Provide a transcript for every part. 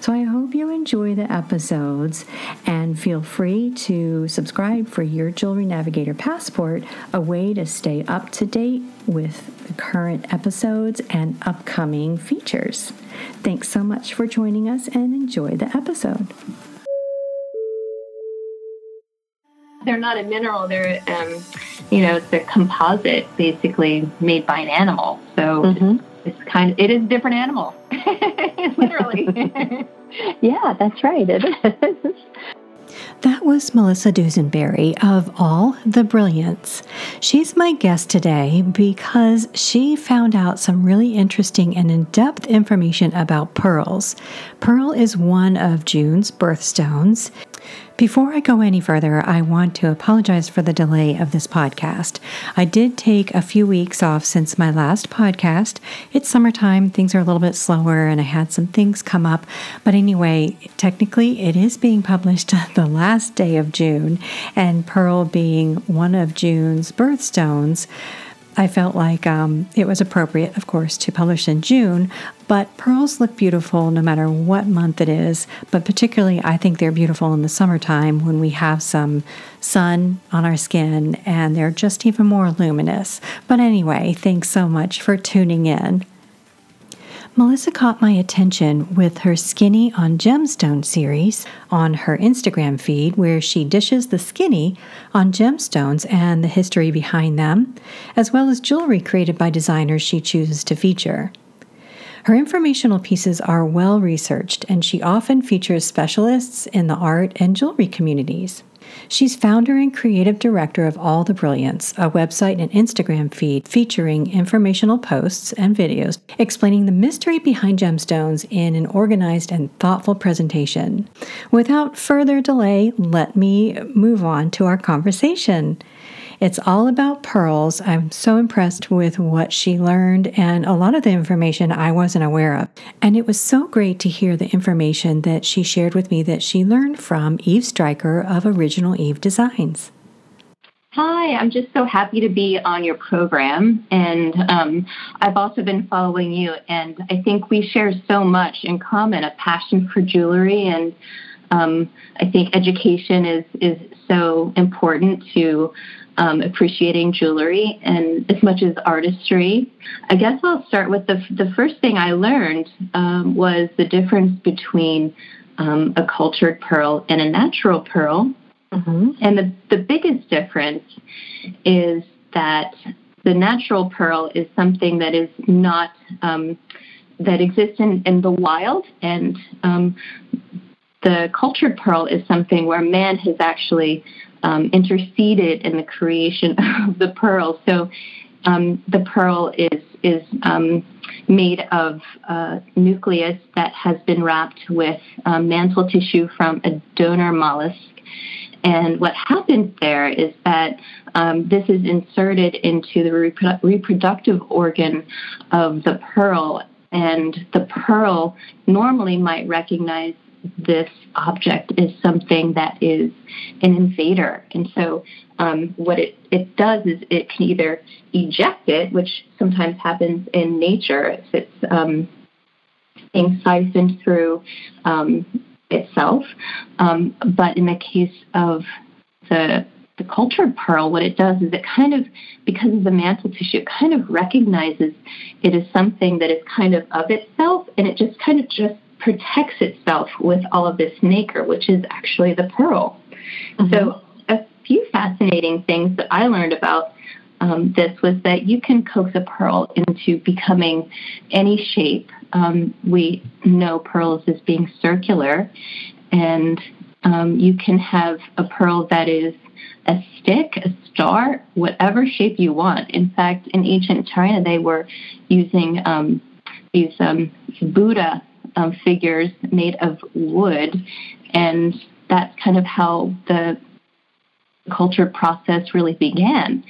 So I hope you enjoy the episodes and feel free to subscribe for your Jewelry Navigator Passport, a way to stay up to date with the current episodes and upcoming features. Thanks so much for joining us and enjoy the episode. They're not a mineral, they're, um, you know, it's a composite basically made by an animal. So mm-hmm. It's kind of, it is a different animal. literally. yeah, that's right. It is. That was Melissa Dusenberry of All the Brilliants. She's my guest today because she found out some really interesting and in depth information about pearls. Pearl is one of June's birthstones. Before I go any further, I want to apologize for the delay of this podcast. I did take a few weeks off since my last podcast. It's summertime, things are a little bit slower, and I had some things come up. But anyway, technically, it is being published the last day of June, and Pearl being one of June's birthstones. I felt like um, it was appropriate, of course, to publish in June, but pearls look beautiful no matter what month it is. But particularly, I think they're beautiful in the summertime when we have some sun on our skin and they're just even more luminous. But anyway, thanks so much for tuning in. Melissa caught my attention with her Skinny on Gemstone series on her Instagram feed, where she dishes the skinny on gemstones and the history behind them, as well as jewelry created by designers she chooses to feature. Her informational pieces are well researched, and she often features specialists in the art and jewelry communities. She's founder and creative director of All the Brilliants, a website and Instagram feed featuring informational posts and videos explaining the mystery behind gemstones in an organized and thoughtful presentation. Without further delay, let me move on to our conversation. It's all about pearls. I'm so impressed with what she learned and a lot of the information I wasn't aware of. And it was so great to hear the information that she shared with me that she learned from Eve Stryker of Original Eve Designs. Hi, I'm just so happy to be on your program. And um, I've also been following you, and I think we share so much in common a passion for jewelry. And um, I think education is, is so important to um, appreciating jewelry and as much as artistry. I guess I'll start with the, the first thing I learned um, was the difference between um, a cultured pearl and a natural pearl. Mm-hmm. And the, the biggest difference is that the natural pearl is something that is not, um, that exists in, in the wild, and um, the cultured pearl is something where man has actually um, interceded in the creation of the pearl. So um, the pearl is is um, made of a nucleus that has been wrapped with um, mantle tissue from a donor mollusk. And what happens there is that um, this is inserted into the reprodu- reproductive organ of the pearl, and the pearl normally might recognize this object is something that is an invader. And so um, what it, it does is it can either eject it, which sometimes happens in nature if it's um, being siphoned through um, itself. Um, but in the case of the the cultured pearl, what it does is it kind of, because of the mantle tissue, it kind of recognizes it as something that is kind of of itself, and it just kind of just protects itself with all of this nacre, which is actually the pearl. Mm-hmm. So, a few fascinating things that I learned about um, this was that you can coax a pearl into becoming any shape. Um, we know pearls as being circular, and um, you can have a pearl that is a stick, a star, whatever shape you want. In fact, in ancient China, they were using um, these um, Buddha um, figures made of wood, and that's kind of how the culture process really began.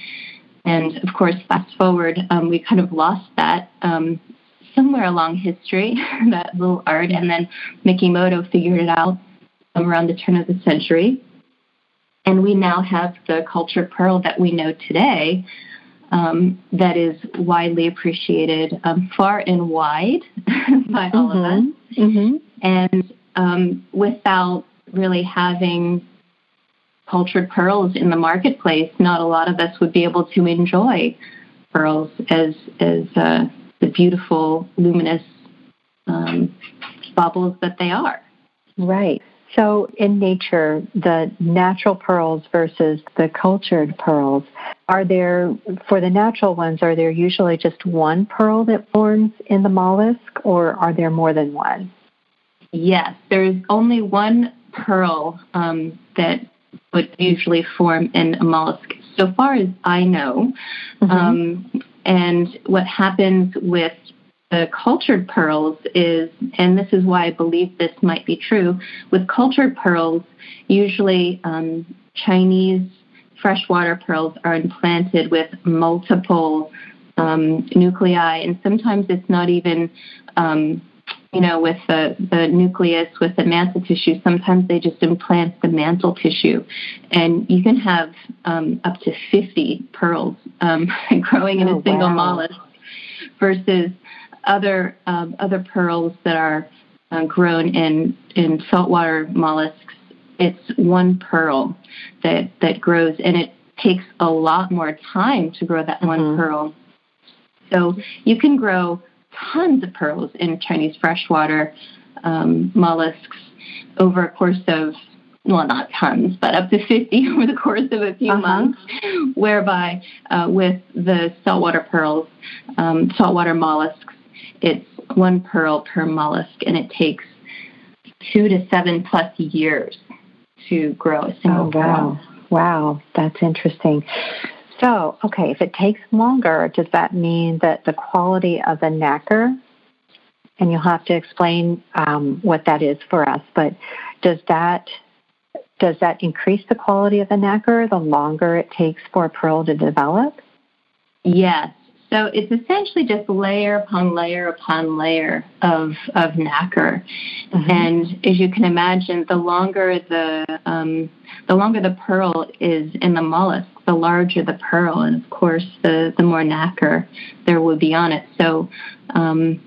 And of course, fast forward, um, we kind of lost that um, somewhere along history, that little art, and then Mikimoto figured it out around the turn of the century. And we now have the cultured pearl that we know today um, that is widely appreciated um, far and wide by all mm-hmm. of us. Mm-hmm. And um, without really having cultured pearls in the marketplace, not a lot of us would be able to enjoy pearls as as uh, the beautiful, luminous um, bubbles that they are. Right. So, in nature, the natural pearls versus the cultured pearls, are there, for the natural ones, are there usually just one pearl that forms in the mollusk, or are there more than one? Yes, there's only one pearl um, that would usually form in a mollusk, so far as I know. Mm-hmm. Um, and what happens with the cultured pearls is, and this is why I believe this might be true, with cultured pearls, usually um, Chinese freshwater pearls are implanted with multiple um, nuclei, and sometimes it's not even um, you know, with the, the nucleus, with the mantle tissue, sometimes they just implant the mantle tissue. And you can have um, up to 50 pearls um, growing in oh, a single wow. mollusk versus other, um, other pearls that are uh, grown in, in saltwater mollusks. It's one pearl that, that grows, and it takes a lot more time to grow that mm-hmm. one pearl. So you can grow tons of pearls in Chinese freshwater um, mollusks over a course of well, not tons, but up to 50 over the course of a few uh-huh. months, whereby uh, with the saltwater pearls, um, saltwater mollusks, it's one pearl per mollusk, and it takes two to seven plus years to grow a single oh, wow. pearl. Wow, that's interesting. So, okay, if it takes longer, does that mean that the quality of the nacre, and you'll have to explain um, what that is for us, but does that does that increase the quality of the nacre the longer it takes for a pearl to develop? Yes. So it's essentially just layer upon layer upon layer of of nacre, mm-hmm. and as you can imagine, the longer the um, the longer the pearl is in the mollusk, the larger the pearl, and of course, the the more nacre there will be on it. So. Um,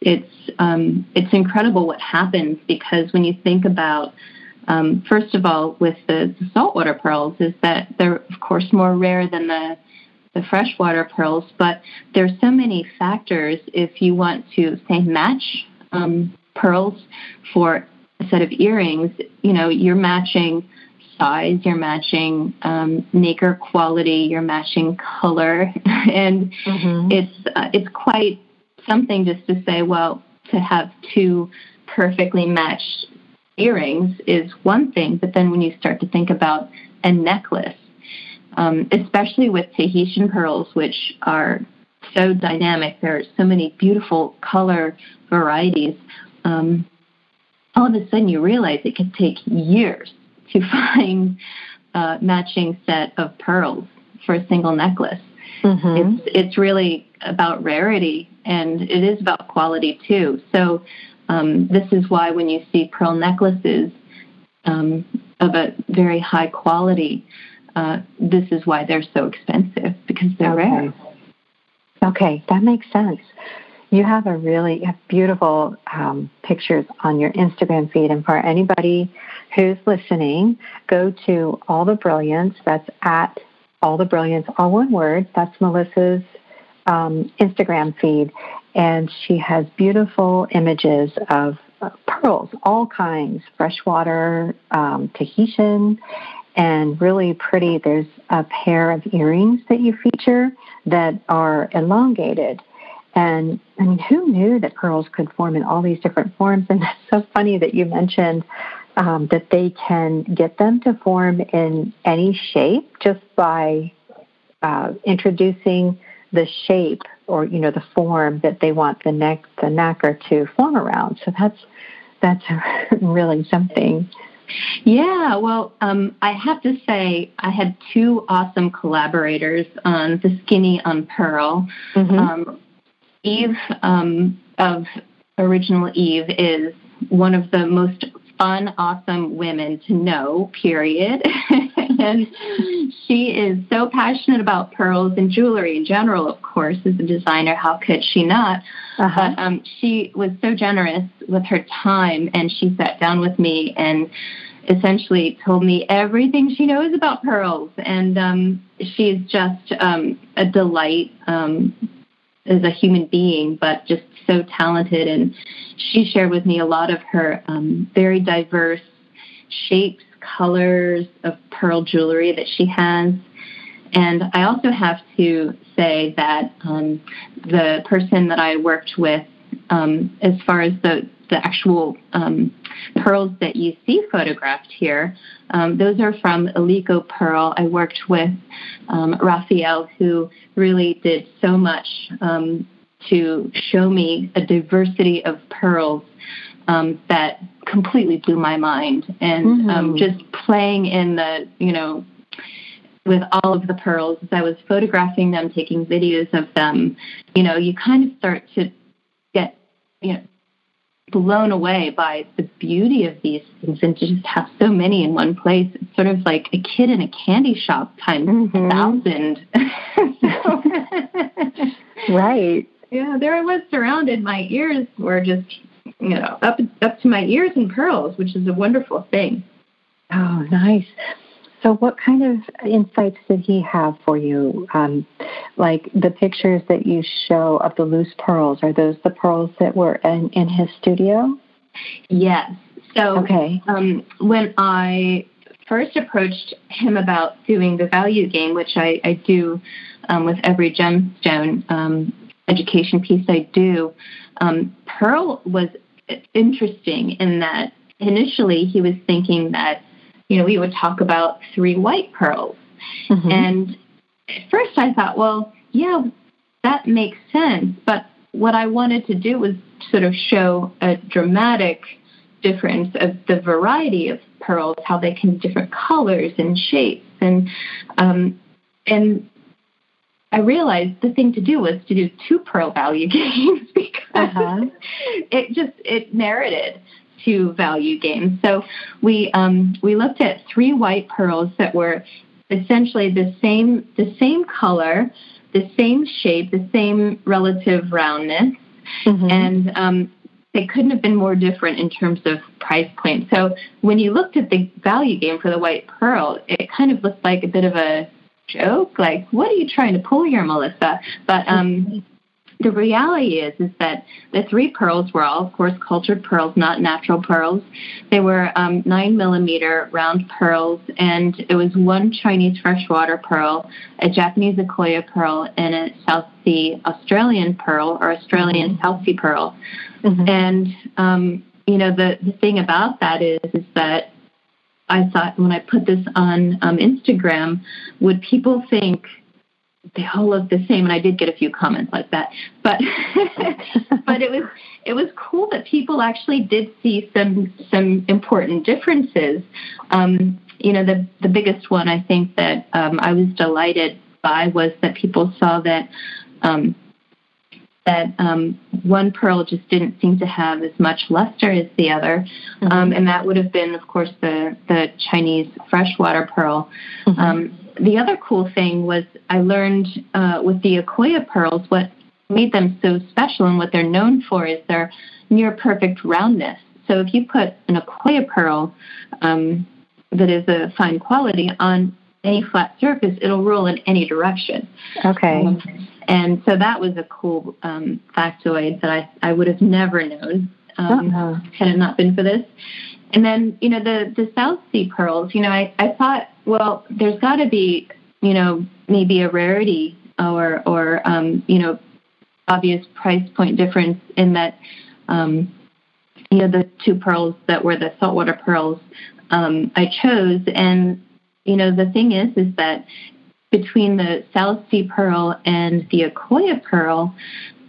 it's um, it's incredible what happens because when you think about um, first of all with the, the saltwater pearls is that they're of course more rare than the the freshwater pearls, but there's so many factors if you want to say match um, pearls for a set of earrings. You know, you're matching size, you're matching um, nacre quality, you're matching color, and mm-hmm. it's uh, it's quite something just to say, well, to have two perfectly matched earrings is one thing, but then when you start to think about a necklace um, especially with Tahitian pearls, which are so dynamic. There are so many beautiful color varieties. Um, all of a sudden, you realize it could take years to find a matching set of pearls for a single necklace. Mm-hmm. It's it's really about rarity and it is about quality too. So um, this is why when you see pearl necklaces um, of a very high quality, uh, this is why they're so expensive because they're okay. rare. Okay, that makes sense. You have a really have beautiful um, pictures on your Instagram feed, and for anybody who's listening, go to All the Brilliants. That's at All the Brilliants, all one word. That's Melissa's um, Instagram feed, and she has beautiful images of uh, pearls, all kinds, freshwater, um, Tahitian, and really pretty. There's a pair of earrings that you feature that are elongated. And I mean, who knew that pearls could form in all these different forms? And that's so funny that you mentioned um, that they can get them to form in any shape just by uh, introducing the shape or you know the form that they want the neck the nacre to form around. So that's that's really something. Yeah, well, um, I have to say, I had two awesome collaborators on the Skinny on Pearl. Mm-hmm. Um, Eve um, of Original Eve is one of the most fun, awesome women to know, period. and she is so passionate about pearls and jewelry in general, of course, as a designer. How could she not? Uh-huh. But um, she was so generous with her time, and she sat down with me and essentially told me everything she knows about pearls. And um, she's just um, a delight um, as a human being, but just so talented. And she shared with me a lot of her um, very diverse shapes, colors of pearl jewelry that she has. And I also have to say that um, the person that I worked with, um, as far as the the actual um, pearls that you see photographed here, um, those are from Alico Pearl. I worked with um, Raphael, who really did so much um, to show me a diversity of pearls um, that completely blew my mind. And um, mm-hmm. just playing in the, you know, with all of the pearls as I was photographing them, taking videos of them, you know, you kind of start to get, you know, blown away by the beauty of these things and to just have so many in one place. It's sort of like a kid in a candy shop times mm-hmm. thousand. right. Yeah, there I was surrounded. My ears were just, you know, up up to my ears in pearls, which is a wonderful thing. Oh, nice. So, what kind of insights did he have for you? Um, like the pictures that you show of the loose pearls, are those the pearls that were in, in his studio? Yes. So, okay. Um, when I first approached him about doing the value game, which I, I do um, with every gemstone um, education piece I do, um, Pearl was interesting in that initially he was thinking that you know, we would talk about three white pearls. Mm-hmm. And at first I thought, well, yeah, that makes sense. But what I wanted to do was sort of show a dramatic difference of the variety of pearls, how they can different colors and shapes, and um, and I realized the thing to do was to do two pearl value games because uh-huh. it just it merited two value games. So we um, we looked at three white pearls that were essentially the same the same color, the same shape, the same relative roundness, mm-hmm. and um, they couldn't have been more different in terms of price point. So when you looked at the value game for the white pearl, it kind of looked like a bit of a joke. Like, what are you trying to pull here, Melissa? But um, the reality is is that the three pearls were all, of course, cultured pearls, not natural pearls. They were um, nine millimeter round pearls, and it was one Chinese freshwater pearl, a Japanese Akoya pearl, and a South Sea Australian pearl or Australian mm-hmm. South Sea pearl. Mm-hmm. And um, you know the the thing about that is is that I thought when I put this on um, Instagram, would people think they all look the same? And i did get a few comments like that. But but it was it was cool that people actually did see some some important differences. Um, you know the the biggest one i think that um, i was delighted by was that people saw that um, that um, one pearl just didn't seem to have as much luster as the other, mm-hmm. um, and that would have been, of course, the the Chinese freshwater pearl. Mm-hmm. Um, the other cool thing was I learned uh, with the Akoya pearls what made them so special and what they're known for is their near perfect roundness. So if you put an Akoya pearl um, that is a fine quality on any flat surface, it'll roll in any direction. Okay. Um, and so that was a cool um, factoid that I, I would have never known um, uh-huh. had it not been for this. And then, you know, the, the South Sea pearls, you know, I, I thought well, there's got to be, you know, maybe a rarity or, or um, you know, obvious price point difference in that, um, you know, the two pearls that were the saltwater pearls um, I chose. And, you know, the thing is, is that between the South Sea pearl and the Akoya pearl,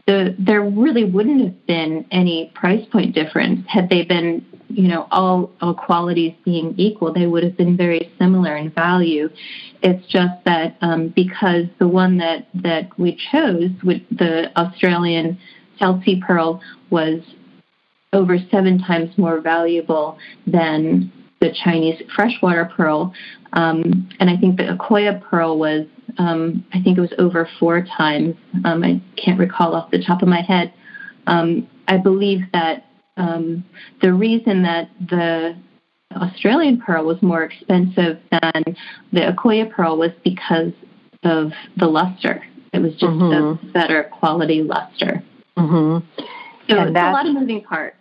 the, there really wouldn't have been any price point difference had they been, you know, all, all qualities being equal. They would have been very similar in value. It's just that um, because the one that, that we chose, with the Australian South Sea pearl, was over seven times more valuable than the Chinese freshwater pearl. Um, and I think the Akoya pearl was um, I think it was over four times. Um, I can't recall off the top of my head. Um, I believe that um, the reason that the Australian pearl was more expensive than the Akoya pearl was because of the luster. It was just mm-hmm. a better quality luster. Mm-hmm. So and it's a lot of moving parts.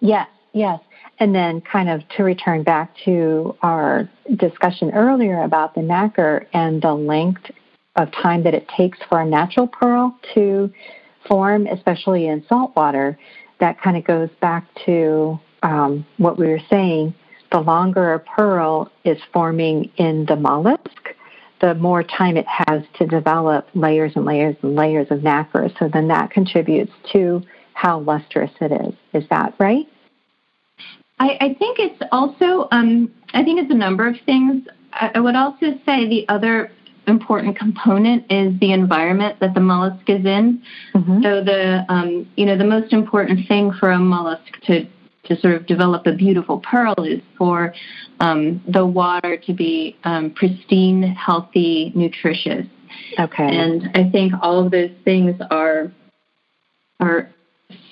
Yes, yes. And then, kind of to return back to our discussion earlier about the nacre and the length of time that it takes for a natural pearl to form, especially in salt water, that kind of goes back to um, what we were saying. The longer a pearl is forming in the mollusk, the more time it has to develop layers and layers and layers of nacre. So then that contributes to how lustrous it is. Is that right? I, I think it's also, um, I think it's a number of things. I, I would also say the other important component is the environment that the mollusk is in. Mm-hmm. So the, um, you know, the most important thing for a mollusk to to sort of develop a beautiful pearl is for um, the water to be um, pristine, healthy, nutritious. Okay. And I think all of those things are are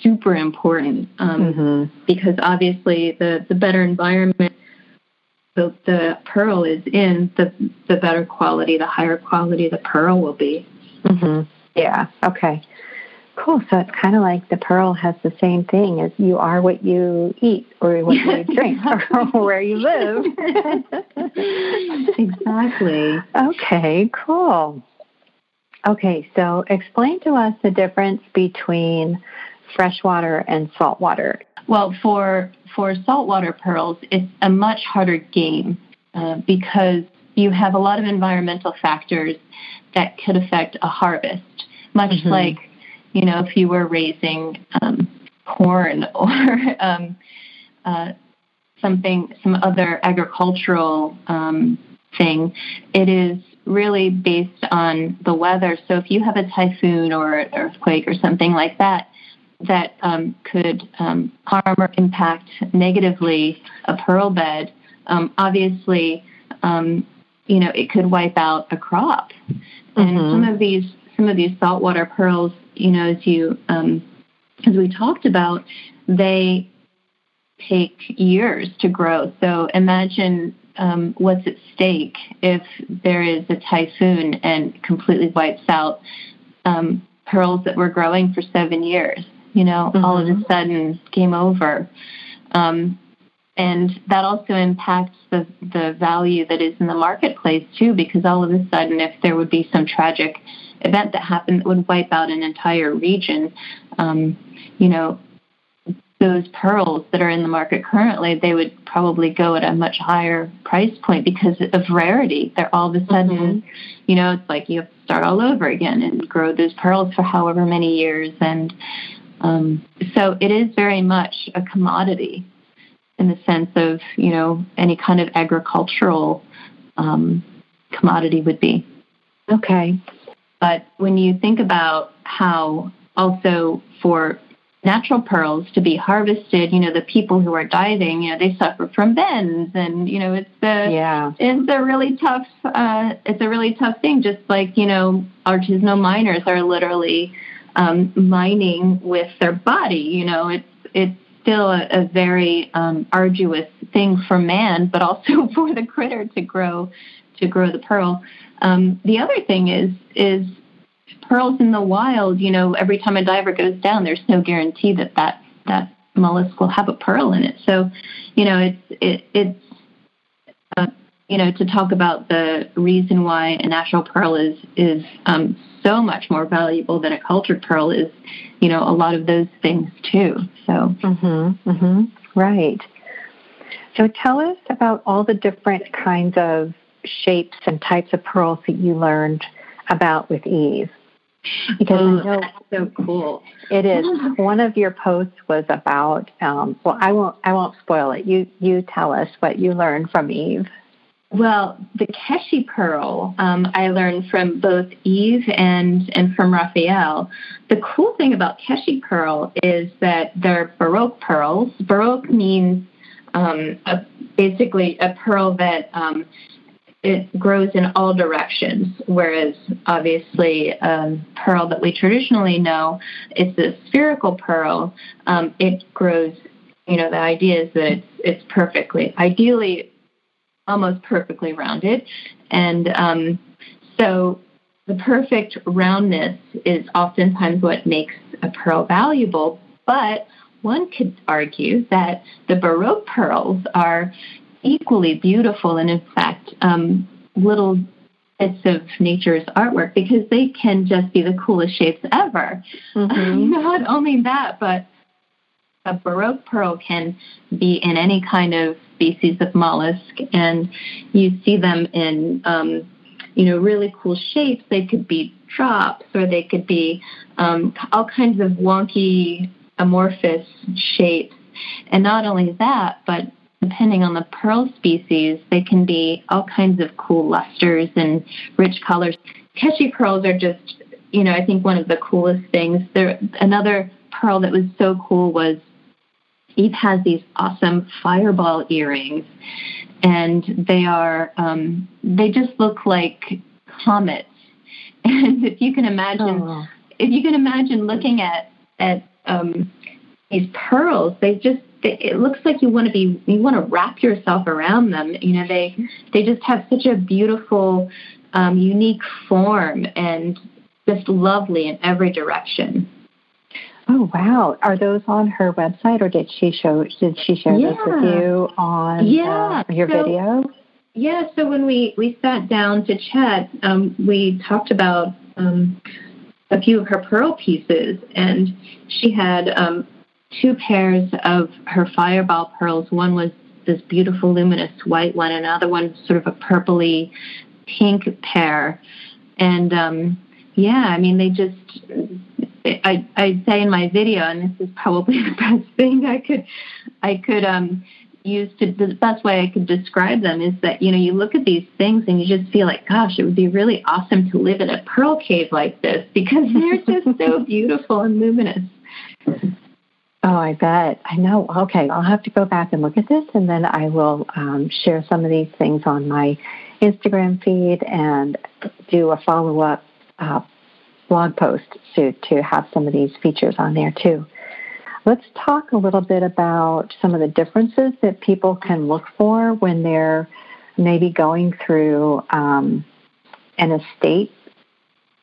super important um, mm-hmm. because obviously the, the better environment the, the pearl is in, the, the better quality, the higher quality the pearl will be. Mm-hmm. Yeah, okay. Cool. So it's kind of like the pearl has the same thing as you are what you eat or what you drink or where you live. exactly. Okay, cool. Okay, so explain to us the difference between freshwater and saltwater? Well, for for saltwater pearls, it's a much harder game uh, because you have a lot of environmental factors that could affect a harvest, much mm-hmm. like you know if you were raising um, corn or um, uh, something, some other agricultural um, thing. It is really based on the weather. So if you have a typhoon or an earthquake or something like that, that um, could um, harm or impact negatively a pearl bed, um, obviously, um, you know, it could wipe out a crop. Mm-hmm. And some of these some of these saltwater pearls, you know, as you um, as we talked about, they take years to grow. So imagine um, what's at stake if there is a typhoon and completely wipes out um, pearls that were growing for seven years you know, mm-hmm. all of a mm-hmm. sudden game over. Um, and that also impacts the, the value that is in the marketplace too, because all of a sudden, if there would be some tragic event that happened that would wipe out an entire region, um, you know, those pearls that are in the market currently, they would probably go at a much higher price point because of rarity. They're all of a sudden, mm-hmm. you know, it's like you have to start all over again and grow those pearls for however many years. And um, so it is very much a commodity in the sense of, you know, any kind of agricultural um, commodity would be. Okay. But when you think about how also for natural pearls to be harvested, you know, the people who are diving, you know, they suffer from bends and, you know, it's the yeah. it's a really tough uh it's a really tough thing, just like, you know, artisanal miners are literally um, mining with their body. You know, it's it's still a, a very um, arduous thing for man, but also for the critter to grow to grow the pearl. Um, the other thing is is pearls in the wild. You know, every time a diver goes down, there's no guarantee that that that mollusk will have a pearl in it. So, you know, it's it, it's you know, to talk about the reason why a natural pearl is is um, so much more valuable than a cultured pearl is, you know, a lot of those things too. So, mm-hmm, mm-hmm, right. So, tell us about all the different kinds of shapes and types of pearls that you learned about with Eve. Because oh, know that's so cool. It is. One of your posts was about. Um, well, I won't. I won't spoil it. You you tell us what you learned from Eve. Well, the Keshi pearl um, I learned from both Eve and and from Raphael. The cool thing about Keshi pearl is that they're Baroque pearls. Baroque means um, a, basically a pearl that um, it grows in all directions, whereas obviously a pearl that we traditionally know is a spherical pearl. Um, it grows, you know, the idea is that it's, it's perfectly, ideally, almost perfectly rounded. And um, so the perfect roundness is oftentimes what makes a pearl valuable, but one could argue that the Baroque pearls are equally beautiful and, in fact, um, little bits of nature's artwork because they can just be the coolest shapes ever. Mm-hmm. Not only that, but a Baroque pearl can be in any kind of species of mollusk, and you see them in, um, you know, really cool shapes. They could be drops, or they could be um, all kinds of wonky, amorphous shapes. And not only that, but depending on the pearl species, they can be all kinds of cool lusters and rich colors. Keshi pearls are just, you know, I think one of the coolest things. There, another pearl that was so cool was Eve has these awesome fireball earrings, and they are, um, they just look like comets. And if you can imagine, oh. if you can imagine looking at at um, these pearls, they just it looks like you want to be you want to wrap yourself around them you know they they just have such a beautiful um, unique form and just lovely in every direction oh wow are those on her website or did she show did she share yeah. those with you on uh, yeah. Uh, your so, video yeah so when we we sat down to chat um, we talked about um, a few of her pearl pieces and she had um, two pairs of her fireball pearls. One was this beautiful luminous white one, another one sort of a purpley pink pair. And um, yeah, I mean, they just, I, I say in my video, and this is probably the best thing I could, I could um, use to, the best way I could describe them is that, you know, you look at these things and you just feel like, gosh, it would be really awesome to live in a pearl cave like this because they're just so beautiful and luminous. Oh, I bet. I know. Okay, I'll have to go back and look at this, and then I will um, share some of these things on my Instagram feed and do a follow up uh, blog post to, to have some of these features on there too. Let's talk a little bit about some of the differences that people can look for when they're maybe going through um, an estate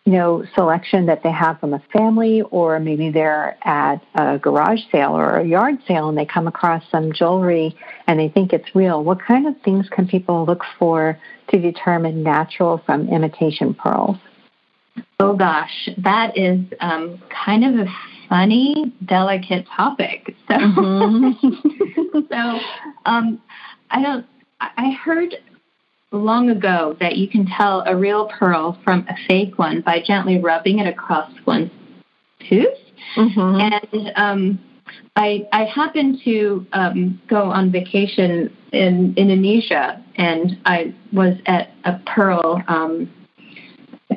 you know, selection that they have from a family, or maybe they're at a garage sale or a yard sale and they come across some jewelry and they think it's real. What kind of things can people look for to determine natural from imitation pearls? Oh gosh, that is um, kind of a funny, delicate topic. So, mm-hmm. so um, I don't. I heard long ago that you can tell a real pearl from a fake one by gently rubbing it across one's tooth. Mm-hmm. And um, I, I happened to um, go on vacation in Indonesia, and I was at a pearl, um,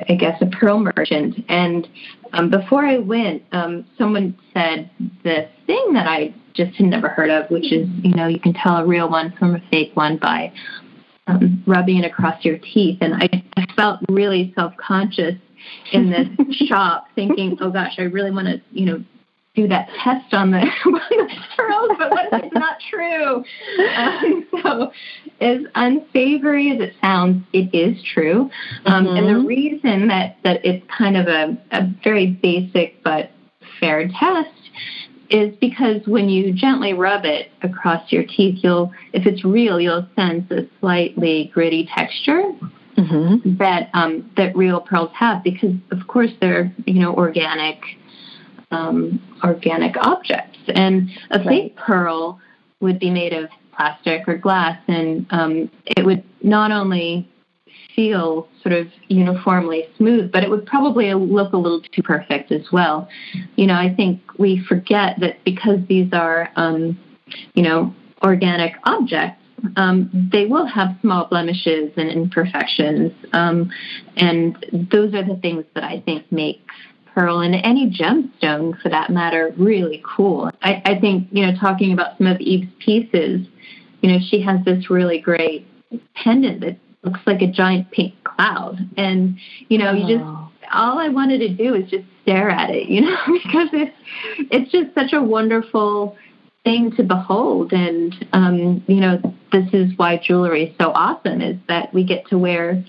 I guess, a pearl merchant. And um, before I went, um, someone said the thing that I just had never heard of, which is, you know, you can tell a real one from a fake one by um, rubbing it across your teeth. And I, I felt really self conscious in this shop, thinking, oh gosh, I really want to, you know, do that test on the, the pearls, but what if it's not true? Um, so, as unsavory as it sounds, it is true. Um, mm-hmm. And the mm-hmm. reason that, that it's kind of a, a very basic but fair test is because when you gently rub it across your teeth, you'll, if it's real, you'll sense a slightly gritty texture mm-hmm. that um, that real pearls have, because of course they're you know organic um, organic objects, and a right. fake pearl would be made of plastic or glass, and um, it would not only feel sort of uniformly smooth, but it would probably look a little too perfect as well. You know, I think we forget that because these are, um, you know, organic objects, um, they will have small blemishes and imperfections. Um, and those are the things that I think make pearl and any gemstone for that matter really cool. I, I think, you know, talking about some of Eve's pieces, you know, she has this really great pendant that looks like a giant pink cloud. And, you know, oh. you just, all I wanted to do is just stare at it, you know, because it's, it's just such a wonderful thing to behold. And, um, you know, this is why jewelry is so awesome is that we get to wear,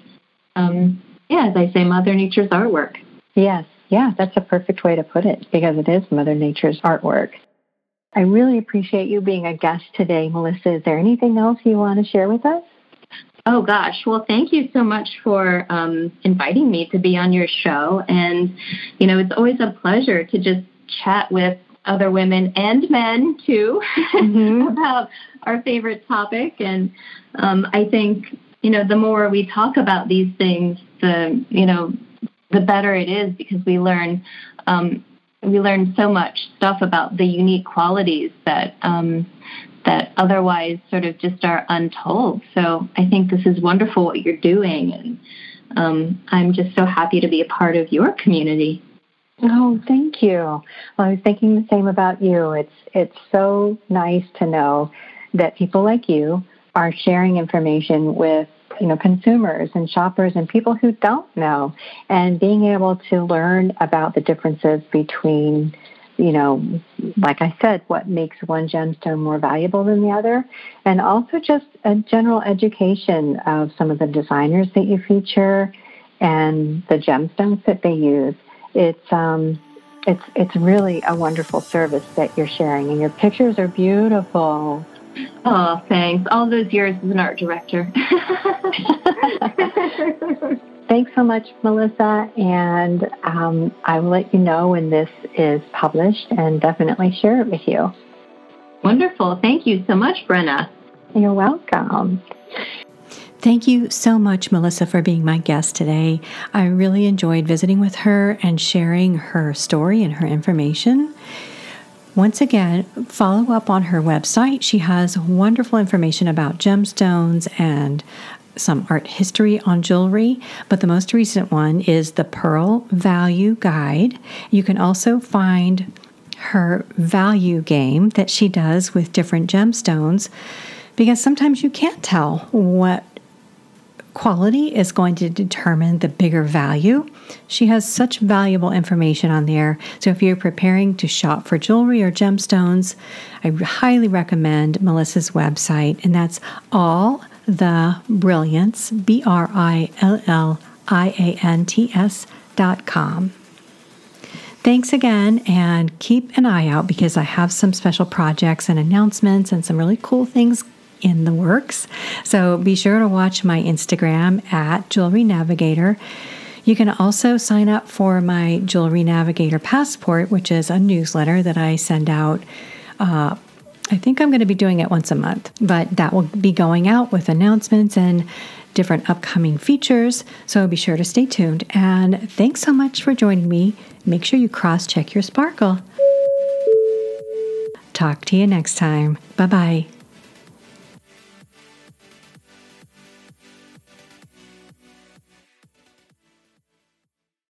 um, yeah, as I say, Mother Nature's artwork. Yes. Yeah, that's a perfect way to put it because it is Mother Nature's artwork. I really appreciate you being a guest today, Melissa. Is there anything else you want to share with us? Oh gosh, well, thank you so much for um, inviting me to be on your show. And, you know, it's always a pleasure to just chat with other women and men too mm-hmm. about our favorite topic. And um, I think, you know, the more we talk about these things, the, you know, the better it is because we learn um, we learn so much stuff about the unique qualities that um, that otherwise sort of just are untold. So I think this is wonderful what you're doing, and um, I'm just so happy to be a part of your community. Oh, thank you. Well, I was thinking the same about you. It's it's so nice to know that people like you are sharing information with you know consumers and shoppers and people who don't know, and being able to learn about the differences between you know, like I said, what makes one gemstone more valuable than the other, and also just a general education of some of the designers that you feature and the gemstones that they use. It's um, it's it's really a wonderful service that you're sharing, and your pictures are beautiful. Oh, thanks. All those years as an art director. Thanks so much, Melissa. And um, I will let you know when this is published and definitely share it with you. Wonderful. Thank you so much, Brenna. You're welcome. Thank you so much, Melissa, for being my guest today. I really enjoyed visiting with her and sharing her story and her information. Once again, follow up on her website. She has wonderful information about gemstones and some art history on jewelry, but the most recent one is the Pearl Value Guide. You can also find her value game that she does with different gemstones because sometimes you can't tell what quality is going to determine the bigger value. She has such valuable information on there. So if you're preparing to shop for jewelry or gemstones, I highly recommend Melissa's website, and that's all the brilliants, B R I L L I A N T S dot com. Thanks again, and keep an eye out because I have some special projects and announcements and some really cool things in the works. So be sure to watch my Instagram at Jewelry Navigator. You can also sign up for my Jewelry Navigator Passport, which is a newsletter that I send out uh, I think I'm going to be doing it once a month, but that will be going out with announcements and different upcoming features. So be sure to stay tuned. And thanks so much for joining me. Make sure you cross check your sparkle. Talk to you next time. Bye bye.